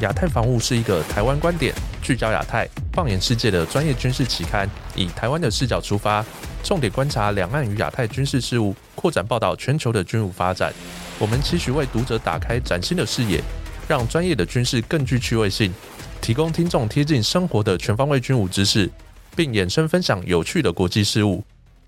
亚太防务是一个台湾观点、聚焦亚太、放眼世界的专业军事期刊，以台湾的视角出发，重点观察两岸与亚太军事事务，扩展报道全球的军务发展。我们期许为读者打开崭新的视野，让专业的军事更具趣味性，提供听众贴近生活的全方位军武知识，并衍生分享有趣的国际事务。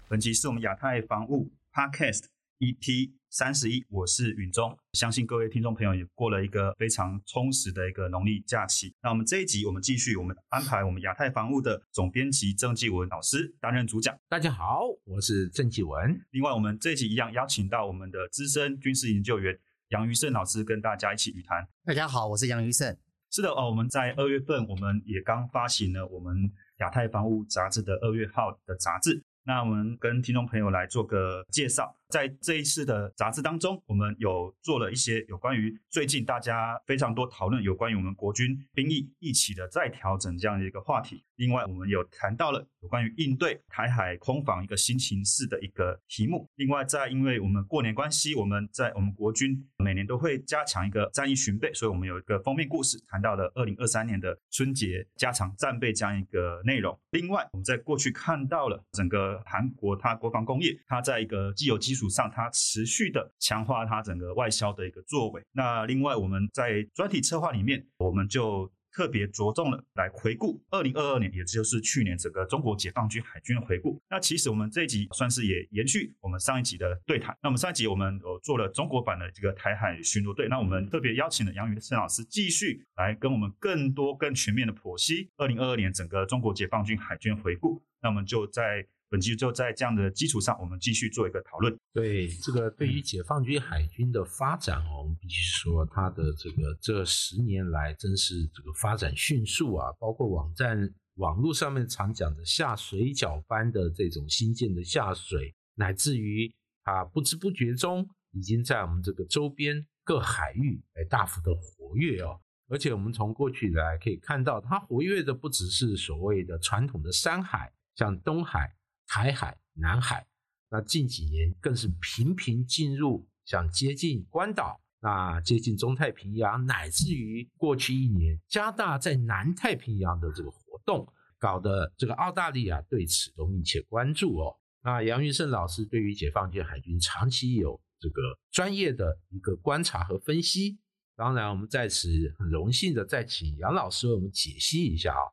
本集是我们亚太防务 Podcast EP。三十一，我是允中，相信各位听众朋友也过了一个非常充实的一个农历假期。那我们这一集，我们继续，我们安排我们亚太防务的总编辑郑继文老师担任主讲。大家好，我是郑继文。另外，我们这一集一样邀请到我们的资深军事研究员杨于胜老师跟大家一起语谈。大家好，我是杨于胜。是的哦，我们在二月份，我们也刚发行了我们亚太防务杂志的二月号的杂志。那我们跟听众朋友来做个介绍，在这一次的杂志当中，我们有做了一些有关于最近大家非常多讨论有关于我们国军兵役一起的再调整这样的一个话题。另外，我们有谈到了有关于应对台海空防一个新形势的一个题目。另外，在因为我们过年关系，我们在我们国军每年都会加强一个战役巡备，所以我们有一个封面故事，谈到了二零二三年的春节加强战备这样一个内容。另外，我们在过去看到了整个韩国它国防工业，它在一个既有基础上，它持续的强化它整个外销的一个作为。那另外，我们在专题策划里面，我们就。特别着重了来回顾二零二二年，也就是去年整个中国解放军海军的回顾。那其实我们这一集算是也延续我们上一集的对谈。那我们上一集我们有做了中国版的这个台海巡逻队。那我们特别邀请了杨宇生老师继续来跟我们更多更全面的剖析二零二二年整个中国解放军海军回顾。那我们就在。本期就在这样的基础上，我们继续做一个讨论。对这个，对于解放军海军的发展哦，我们必须说，它的这个这十年来真是这个发展迅速啊！包括网站、网络上面常讲的下水饺般的这种新建的下水，乃至于它不知不觉中已经在我们这个周边各海域哎大幅的活跃哦。而且我们从过去来可以看到，它活跃的不只是所谓的传统的山海，像东海。台海、南海，那近几年更是频频进入，想接近关岛，那接近中太平洋，乃至于过去一年加大在南太平洋的这个活动，搞得这个澳大利亚对此都密切关注哦。那杨云胜老师对于解放军海军长期有这个专业的一个观察和分析，当然我们在此很荣幸的再请杨老师为我们解析一下啊，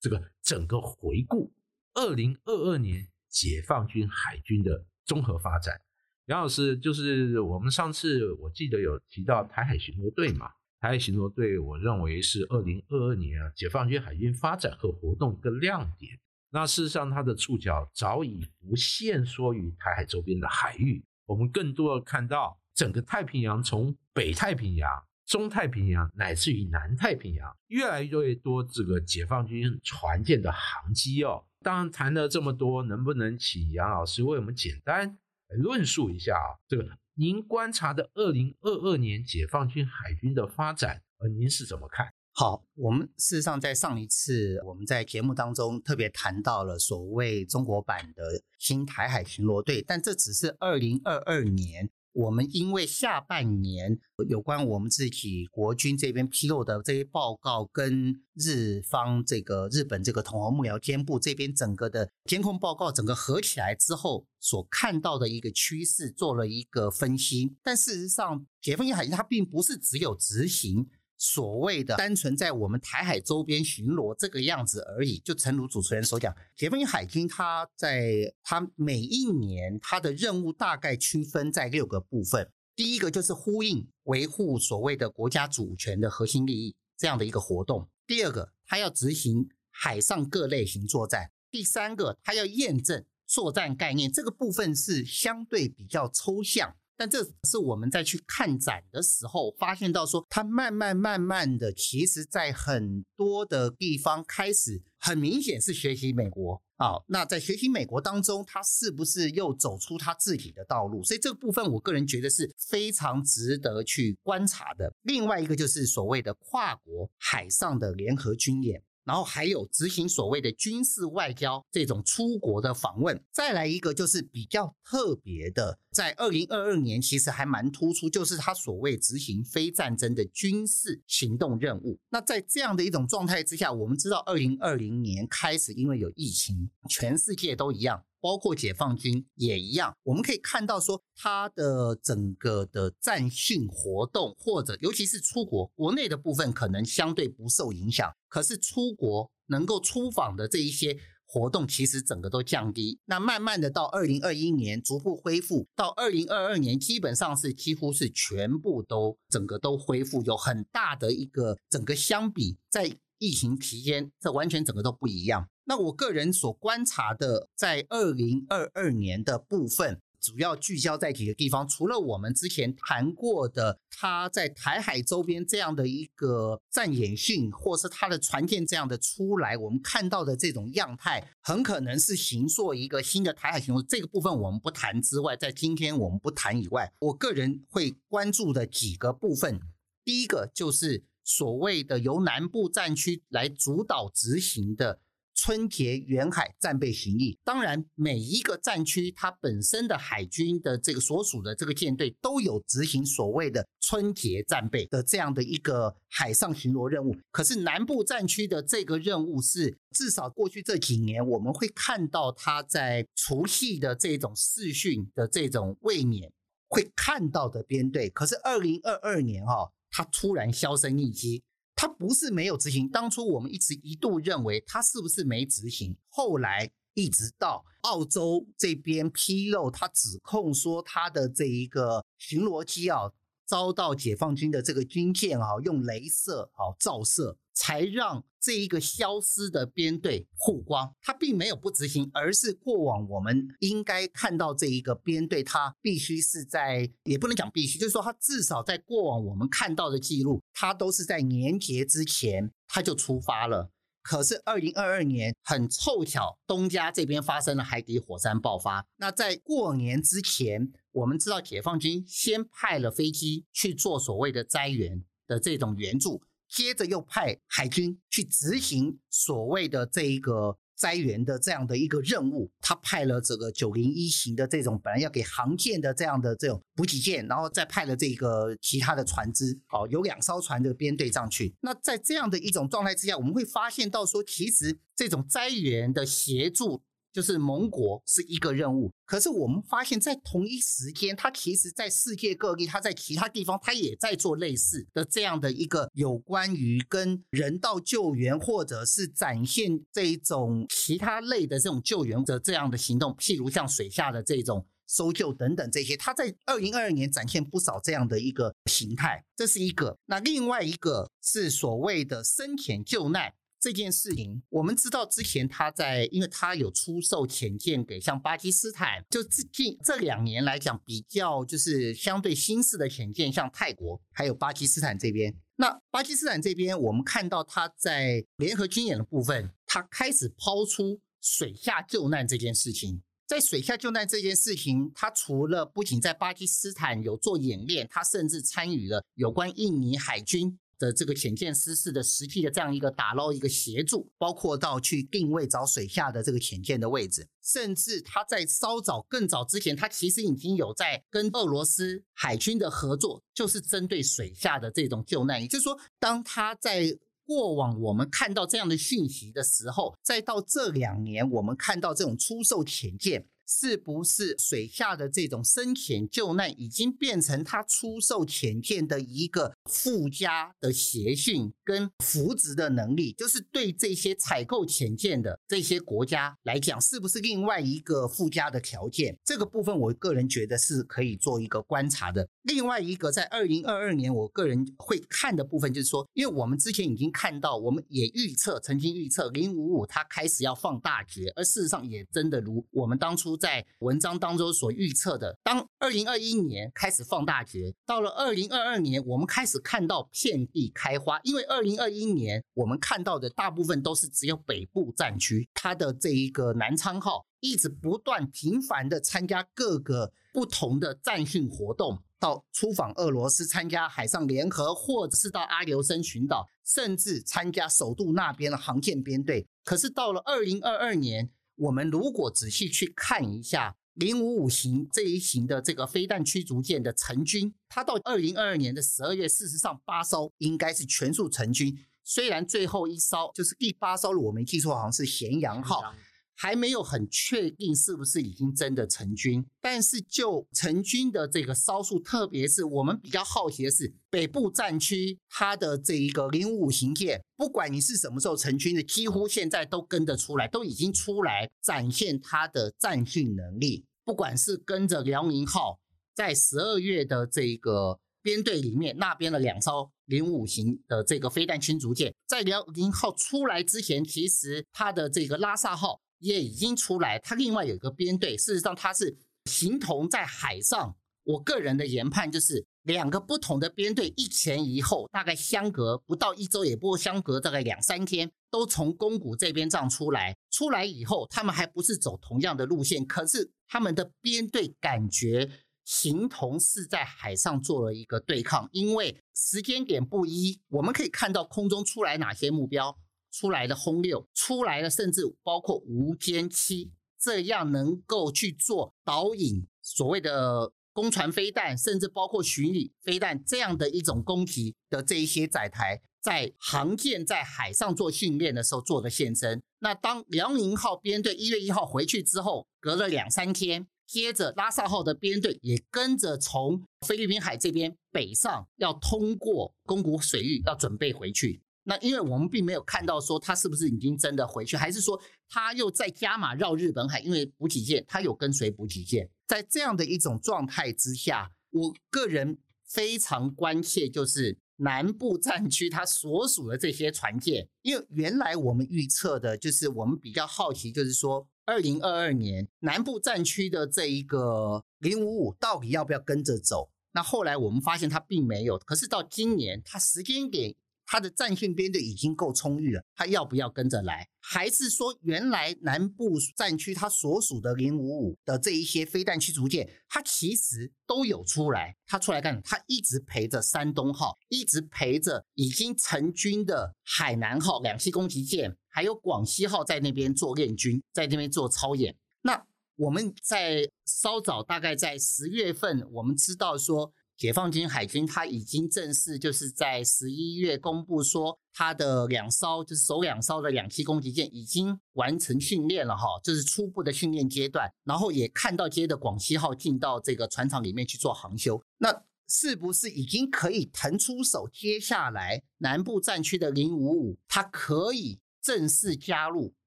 这个整个回顾二零二二年。解放军海军的综合发展，杨老师就是我们上次我记得有提到台海巡逻队嘛？台海巡逻队，我认为是二零二二年啊解放军海军发展和活动的亮点。那事实上，它的触角早已不限缩于台海周边的海域，我们更多的看到整个太平洋，从北太平洋、中太平洋乃至于南太平洋，越来越多这个解放军船舰的航机哦。当然谈了这么多，能不能请杨老师为我们简单论述一下啊？这个您观察的二零二二年解放军海军的发展，呃，您是怎么看？好，我们事实上在上一次我们在节目当中特别谈到了所谓中国版的新台海巡逻队，但这只是二零二二年。我们因为下半年有关我们自己国军这边披露的这些报告，跟日方这个日本这个统合幕僚监部这边整个的监控报告整个合起来之后，所看到的一个趋势做了一个分析。但事实上，解放军海军它并不是只有执行。所谓的单纯在我们台海周边巡逻这个样子而已，就诚如主持人所讲，解放军海军它在它每一年它的任务大概区分在六个部分。第一个就是呼应维护所谓的国家主权的核心利益这样的一个活动。第二个，它要执行海上各类型作战。第三个，它要验证作战概念，这个部分是相对比较抽象。但这是我们在去看展的时候发现到，说它慢慢慢慢的，其实在很多的地方开始很明显是学习美国啊。那在学习美国当中，他是不是又走出他自己的道路？所以这个部分，我个人觉得是非常值得去观察的。另外一个就是所谓的跨国海上的联合军演。然后还有执行所谓的军事外交这种出国的访问，再来一个就是比较特别的，在二零二二年其实还蛮突出，就是他所谓执行非战争的军事行动任务。那在这样的一种状态之下，我们知道二零二零年开始，因为有疫情，全世界都一样。包括解放军也一样，我们可以看到说，它的整个的战训活动，或者尤其是出国，国内的部分可能相对不受影响，可是出国能够出访的这一些活动，其实整个都降低。那慢慢的到二零二一年逐步恢复，到二零二二年基本上是几乎是全部都整个都恢复，有很大的一个整个相比在。疫情期间，这完全整个都不一样。那我个人所观察的，在二零二二年的部分，主要聚焦在几个地方。除了我们之前谈过的，他在台海周边这样的一个战演训，或是他的船舰这样的出来，我们看到的这种样态，很可能是形塑一个新的台海行动。这个部分我们不谈之外，在今天我们不谈以外，我个人会关注的几个部分，第一个就是。所谓的由南部战区来主导执行的春节远海战备行役，当然每一个战区它本身的海军的这个所属的这个舰队都有执行所谓的春节战备的这样的一个海上巡逻任务。可是南部战区的这个任务是至少过去这几年我们会看到它在除夕的这种视讯的这种卫冕会看到的编队。可是二零二二年哈。他突然销声匿迹，他不是没有执行。当初我们一直一度认为他是不是没执行，后来一直到澳洲这边披露，他指控说他的这一个巡逻机啊。遭到解放军的这个军舰啊，用镭射啊照射，才让这一个消失的编队曝光。他并没有不执行，而是过往我们应该看到这一个编队，他必须是在，也不能讲必须，就是说他至少在过往我们看到的记录，他都是在年节之前他就出发了。可是二零二二年很凑巧，东家这边发生了海底火山爆发。那在过年之前，我们知道解放军先派了飞机去做所谓的灾援的这种援助，接着又派海军去执行所谓的这一个。灾援的这样的一个任务，他派了这个九零一型的这种本来要给航舰的这样的这种补给舰，然后再派了这个其他的船只，好有两艘船的编队上去。那在这样的一种状态之下，我们会发现到说，其实这种灾援的协助。就是盟国是一个任务，可是我们发现，在同一时间，它其实在世界各地，它在其他地方，它也在做类似的这样的一个有关于跟人道救援，或者是展现这一种其他类的这种救援的这样的行动，譬如像水下的这种搜救等等这些，它在二零二二年展现不少这样的一个形态，这是一个。那另外一个是所谓的深潜救难。这件事情，我们知道之前他在，因为他有出售潜舰给像巴基斯坦，就最近这两年来讲，比较就是相对新式的潜舰，像泰国还有巴基斯坦这边。那巴基斯坦这边，我们看到他在联合军演的部分，他开始抛出水下救难这件事情。在水下救难这件事情，他除了不仅在巴基斯坦有做演练，他甚至参与了有关印尼海军。的这个潜舰失事的实际的这样一个打捞一个协助，包括到去定位找水下的这个潜舰的位置，甚至他在稍早更早之前，他其实已经有在跟俄罗斯海军的合作，就是针对水下的这种救难。也就是说，当他在过往我们看到这样的讯息的时候，再到这两年我们看到这种出售潜舰。是不是水下的这种深潜救难已经变成他出售潜舰的一个附加的协性跟扶植的能力？就是对这些采购潜舰的这些国家来讲，是不是另外一个附加的条件？这个部分，我个人觉得是可以做一个观察的。另外一个，在二零二二年，我个人会看的部分就是说，因为我们之前已经看到，我们也预测，曾经预测零五五它开始要放大决，而事实上也真的如我们当初。在文章当中所预测的，当二零二一年开始放大决，到了二零二二年，我们开始看到遍地开花。因为二零二一年我们看到的大部分都是只有北部战区，它的这一个南昌号一直不断频繁的参加各个不同的战训活动。到出访俄罗斯参加海上联合，或者是到阿留申群岛，甚至参加首都那边的航舰编队。可是到了二零二二年，我们如果仔细去看一下零五五型这一型的这个飞弹驱逐舰的成军，它到二零二二年的十二月，事实上八艘应该是全数成军。虽然最后一艘就是第八艘，我没记错，好像是咸阳号，还没有很确定是不是已经真的成军。但是就成军的这个艘数，特别是我们比较好奇的是北部战区它的这一个零五五型舰，不管你是什么时候成军的，几乎现在都跟得出来，都已经出来展现它的战训能力。不管是跟着辽宁号在十二月的这个。编队里面那边的两艘零五型的这个飞弹驱逐舰，在辽宁号出来之前，其实它的这个拉萨号也已经出来。它另外有一个编队，事实上它是形同在海上。我个人的研判就是两个不同的编队一前一后，大概相隔不到一周，也不过相隔大概两三天，都从宫古这边这样出来。出来以后，他们还不是走同样的路线，可是他们的编队感觉。形同是在海上做了一个对抗，因为时间点不一，我们可以看到空中出来哪些目标，出来的轰六，出来的甚至包括无歼七，这样能够去做导引，所谓的攻船飞弹，甚至包括巡礼飞弹这样的一种攻击的这一些载台，在航舰在海上做训练的时候做的现身。那当辽宁号编队一月一号回去之后，隔了两三天。接着，拉萨号的编队也跟着从菲律宾海这边北上，要通过宫古水域，要准备回去。那因为我们并没有看到说他是不是已经真的回去，还是说他又在加码绕日本海？因为补给舰他有跟随补给舰，在这样的一种状态之下，我个人非常关切，就是南部战区它所属的这些船舰，因为原来我们预测的就是我们比较好奇，就是说。二零二二年南部战区的这一个零五五到底要不要跟着走？那后来我们发现它并没有。可是到今年，它时间点。他的战线编队已经够充裕了，他要不要跟着来？还是说原来南部战区他所属的零五五的这一些飞弹驱逐舰，他其实都有出来？他出来干他一直陪着山东号，一直陪着已经成军的海南号两栖攻击舰，还有广西号在那边做练军，在那边做操演。那我们在稍早，大概在十月份，我们知道说。解放军海军，它已经正式就是在十一月公布说，它的两艘就是首两艘的两栖攻击舰已经完成训练了哈，就是初步的训练阶段，然后也看到接着广西号进到这个船厂里面去做航修，那是不是已经可以腾出手？接下来南部战区的零五五，它可以正式加入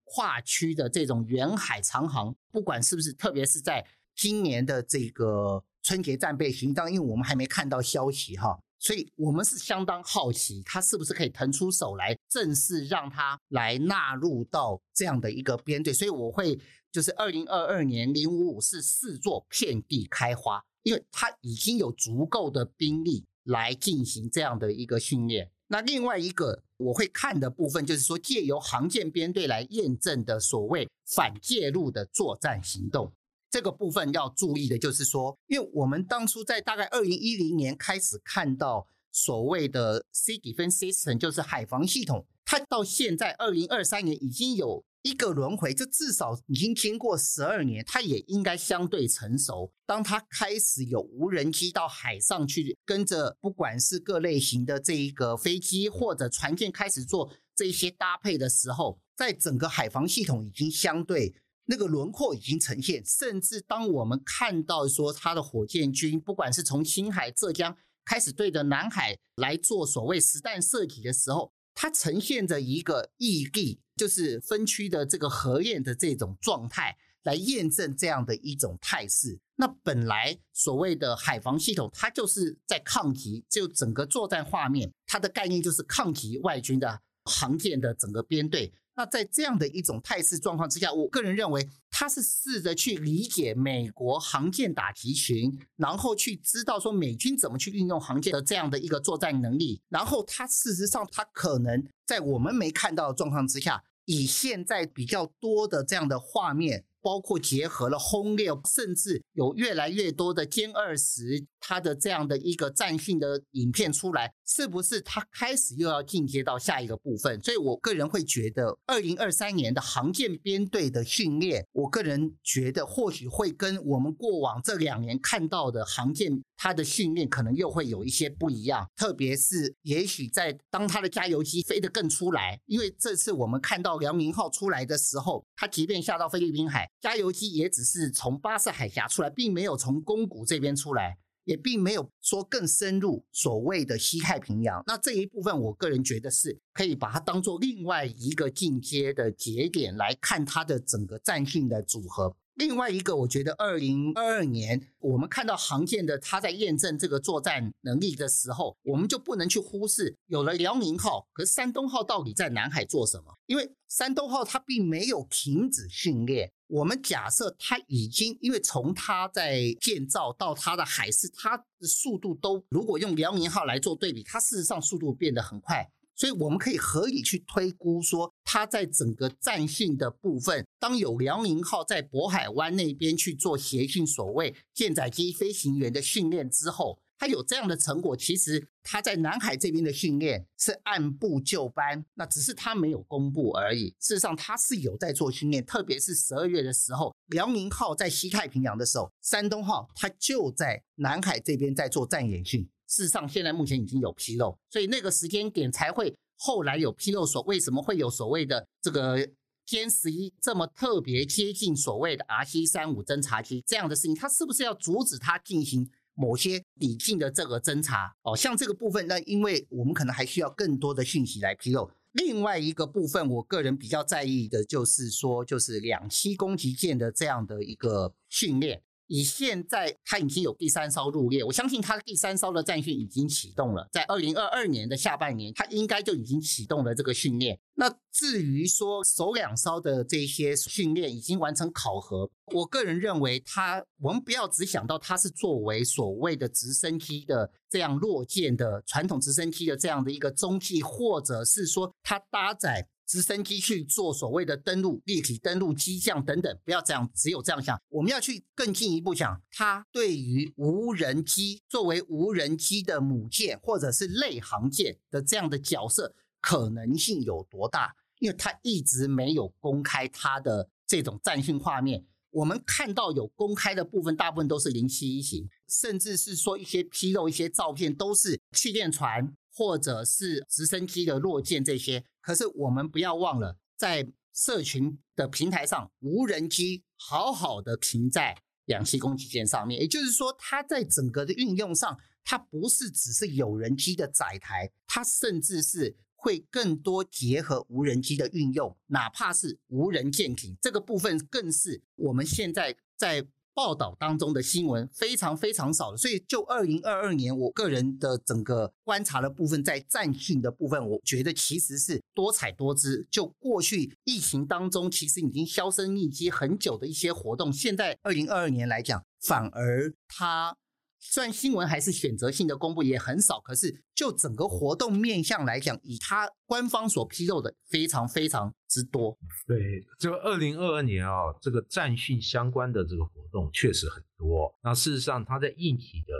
跨区的这种远海长航，不管是不是，特别是在今年的这个。春节战备行动，因为我们还没看到消息哈，所以我们是相当好奇，他是不是可以腾出手来，正式让他来纳入到这样的一个编队。所以我会就是二零二二年零五五是四座遍地开花，因为他已经有足够的兵力来进行这样的一个训练。那另外一个我会看的部分，就是说借由航舰编队来验证的所谓反介入的作战行动。这个部分要注意的就是说，因为我们当初在大概二零一零年开始看到所谓的 Sea Defense System，就是海防系统，它到现在二零二三年已经有一个轮回，这至少已经经过十二年，它也应该相对成熟。当它开始有无人机到海上去跟着，不管是各类型的这一个飞机或者船舰开始做这些搭配的时候，在整个海防系统已经相对。那个轮廓已经呈现，甚至当我们看到说他的火箭军，不管是从青海、浙江开始对着南海来做所谓实弹射击的时候，它呈现着一个异地，就是分区的这个核验的这种状态，来验证这样的一种态势。那本来所谓的海防系统，它就是在抗击，就整个作战画面，它的概念就是抗击外军的航舰的整个编队。那在这样的一种态势状况之下，我个人认为他是试着去理解美国航舰打击群，然后去知道说美军怎么去运用航舰的这样的一个作战能力，然后他事实上他可能在我们没看到的状况之下，以现在比较多的这样的画面，包括结合了轰六，甚至有越来越多的歼二十，它的这样的一个战训的影片出来，是不是它开始又要进阶到下一个部分？所以我个人会觉得，二零二三年的航舰编队的训练，我个人觉得或许会跟我们过往这两年看到的航舰它的训练可能又会有一些不一样。特别是也许在当它的加油机飞得更出来，因为这次我们看到辽宁号出来的时候，它即便下到菲律宾海，加油机也只是从巴士海峡出来，并没有从宫古这边出来。也并没有说更深入所谓的西太平洋，那这一部分我个人觉得是可以把它当做另外一个进阶的节点来看它的整个战性的组合。另外一个，我觉得二零二二年我们看到航舰的它在验证这个作战能力的时候，我们就不能去忽视有了辽宁号，可是山东号到底在南海做什么？因为山东号它并没有停止训练。我们假设它已经，因为从它在建造到它的海试，它的速度都，如果用辽宁号来做对比，它事实上速度变得很快。所以我们可以合理去推估说，它在整个战性的部分，当有辽宁号在渤海湾那边去做协训，所谓舰载机飞行员的训练之后，他有这样的成果。其实他在南海这边的训练是按部就班，那只是他没有公布而已。事实上，他是有在做训练，特别是十二月的时候，辽宁号在西太平洋的时候，山东号他就在南海这边在做战演训。事实上，现在目前已经有纰漏，所以那个时间点才会后来有纰漏。所为什么会有所谓的这个歼十一这么特别接近所谓的 RC 三五侦察机这样的事情？他是不是要阻止他进行某些抵近的这个侦查？哦，像这个部分，那因为我们可能还需要更多的信息来披露。另外一个部分，我个人比较在意的就是说，就是两栖攻击舰的这样的一个训练。以现在它已经有第三艘入列，我相信它第三艘的战训已经启动了，在二零二二年的下半年，它应该就已经启动了这个训练。那至于说首两艘的这些训练已经完成考核，我个人认为它，我们不要只想到它是作为所谓的直升机的这样落舰的传统直升机的这样的一个中继，或者是说它搭载。直升机去做所谓的登陆、立体登陆、机降等等，不要这样，只有这样想。我们要去更进一步想，它对于无人机作为无人机的母舰或者是类航舰的这样的角色可能性有多大？因为它一直没有公开它的这种战训画面。我们看到有公开的部分，大部分都是零七一型，甚至是说一些披露一些照片，都是气垫船。或者是直升机的落舰这些，可是我们不要忘了，在社群的平台上，无人机好好的停在两栖攻击舰上面，也就是说，它在整个的运用上，它不是只是有人机的载台，它甚至是会更多结合无人机的运用，哪怕是无人舰艇这个部分，更是我们现在在。报道当中的新闻非常非常少，所以就二零二二年，我个人的整个观察的部分，在战训的部分，我觉得其实是多彩多姿。就过去疫情当中，其实已经销声匿迹很久的一些活动，现在二零二二年来讲，反而它。虽然新闻还是选择性的公布也很少，可是就整个活动面向来讲，以它官方所披露的非常非常之多。对，这个二零二二年哦，这个战训相关的这个活动确实很多。那事实上，它在硬体的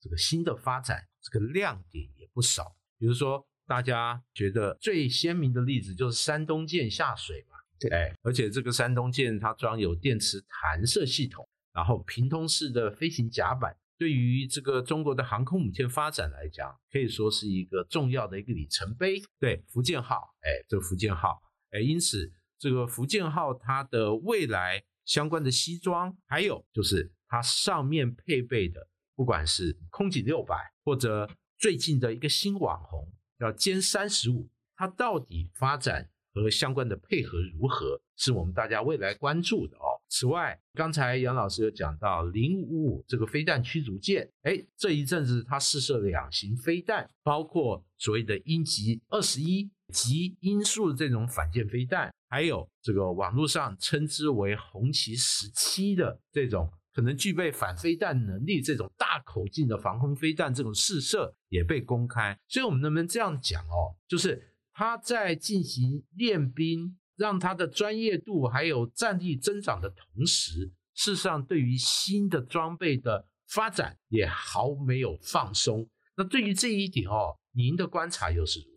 这个新的发展，这个亮点也不少。比如说，大家觉得最鲜明的例子就是山东舰下水嘛，对，而且这个山东舰它装有电磁弹射系统，然后平通式的飞行甲板。对于这个中国的航空母舰发展来讲，可以说是一个重要的一个里程碑。对福建号，哎，这个福建号，哎，因此这个福建号它的未来相关的西装，还有就是它上面配备的，不管是空警六百，或者最近的一个新网红叫歼三十五，它到底发展和相关的配合如何，是我们大家未来关注的哦。此外，刚才杨老师有讲到零五五这个飞弹驱逐舰，哎，这一阵子它试射两型飞弹，包括所谓的鹰击二十一及鹰速这种反舰飞弹，还有这个网络上称之为红旗十七的这种可能具备反飞弹能力这种大口径的防空飞弹，这种试射也被公开。所以，我们能不能这样讲哦？就是他在进行练兵。让他的专业度还有战力增长的同时，事实上对于新的装备的发展也毫没有放松。那对于这一点哦，您的观察又是如何？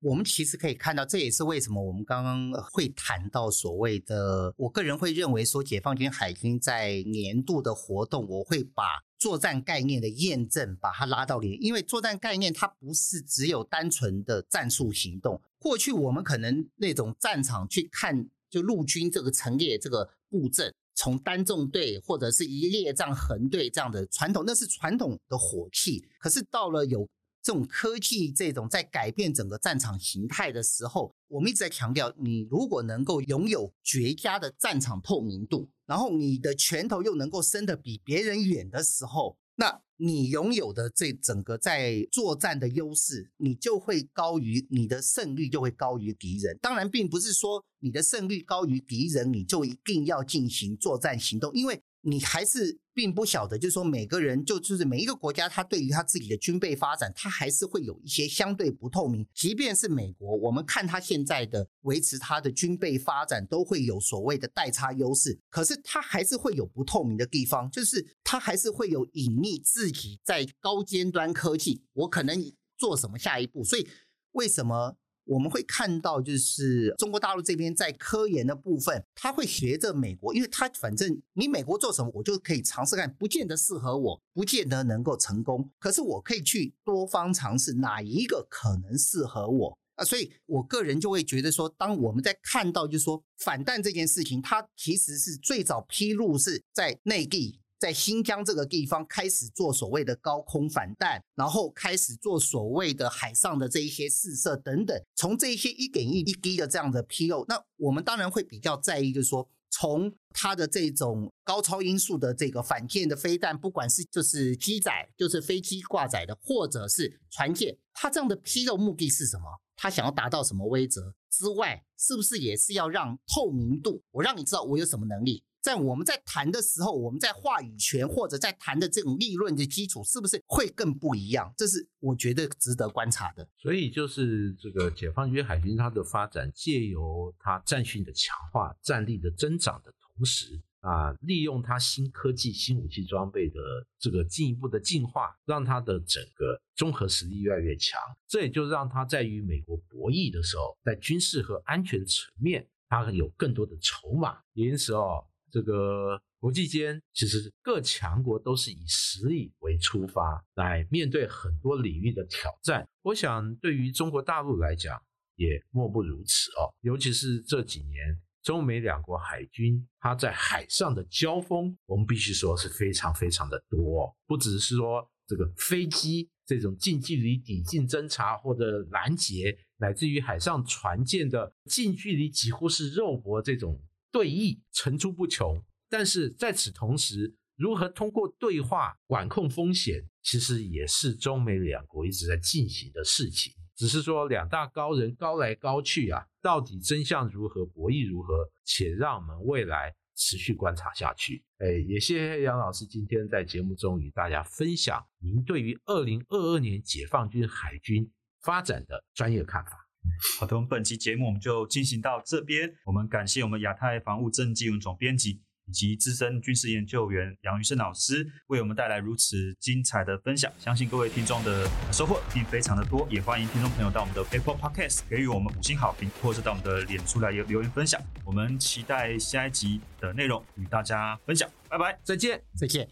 我们其实可以看到，这也是为什么我们刚刚会谈到所谓的，我个人会认为说，解放军海军在年度的活动，我会把作战概念的验证把它拉到零，因为作战概念它不是只有单纯的战术行动。过去我们可能那种战场去看，就陆军这个陈列这个布阵，从单纵队或者是一列这样横队这样的传统，那是传统的火器。可是到了有这种科技，这种在改变整个战场形态的时候，我们一直在强调，你如果能够拥有绝佳的战场透明度，然后你的拳头又能够伸得比别人远的时候，那你拥有的这整个在作战的优势，你就会高于你的胜率就会高于敌人。当然，并不是说你的胜率高于敌人，你就一定要进行作战行动，因为。你还是并不晓得，就是说每个人就就是每一个国家，他对于他自己的军备发展，他还是会有一些相对不透明。即便是美国，我们看他现在的维持他的军备发展，都会有所谓的代差优势，可是他还是会有不透明的地方，就是他还是会有隐匿自己在高尖端科技，我可能做什么下一步。所以为什么？我们会看到，就是中国大陆这边在科研的部分，他会学着美国，因为他反正你美国做什么，我就可以尝试看，不见得适合我，不见得能够成功，可是我可以去多方尝试哪一个可能适合我啊，所以我个人就会觉得说，当我们在看到就是说反弹这件事情，它其实是最早披露是在内地。在新疆这个地方开始做所谓的高空反弹，然后开始做所谓的海上的这一些试射等等。从这些一点一滴的这样的披露，那我们当然会比较在意，就是说从它的这种高超音速的这个反舰的飞弹，不管是就是机载，就是飞机挂载的，或者是船舰，它这样的披露目的是什么？它想要达到什么威则之外，是不是也是要让透明度？我让你知道我有什么能力。在我们在谈的时候，我们在话语权或者在谈的这种利润的基础，是不是会更不一样？这是我觉得值得观察的。所以就是这个解放军海军它的发展，借由它战训的强化、战力的增长的同时啊，利用它新科技、新武器装备的这个进一步的进化，让它的整个综合实力越来越强。这也就让它在与美国博弈的时候，在军事和安全层面，它有更多的筹码。因此哦。这个国际间，其实各强国都是以实力为出发，来面对很多领域的挑战。我想，对于中国大陆来讲，也莫不如此哦。尤其是这几年，中美两国海军它在海上的交锋，我们必须说是非常非常的多。不只是说这个飞机这种近距离抵近侦察或者拦截，乃至于海上船舰的近距离几乎是肉搏这种。对弈层出不穷，但是在此同时，如何通过对话管控风险，其实也是中美两国一直在进行的事情。只是说两大高人高来高去啊，到底真相如何，博弈如何，且让我们未来持续观察下去。哎，也谢谢杨老师今天在节目中与大家分享您对于二零二二年解放军海军发展的专业看法。好的，我们本期节目我们就进行到这边。我们感谢我们亚太防务政绩文总编辑以及资深军事研究员杨于生老师为我们带来如此精彩的分享。相信各位听众的收获一定非常的多，也欢迎听众朋友到我们的 Apple Podcast 给予我们五星好评，或者到我们的脸书来留言分享。我们期待下一集的内容与大家分享。拜拜，再见，再见。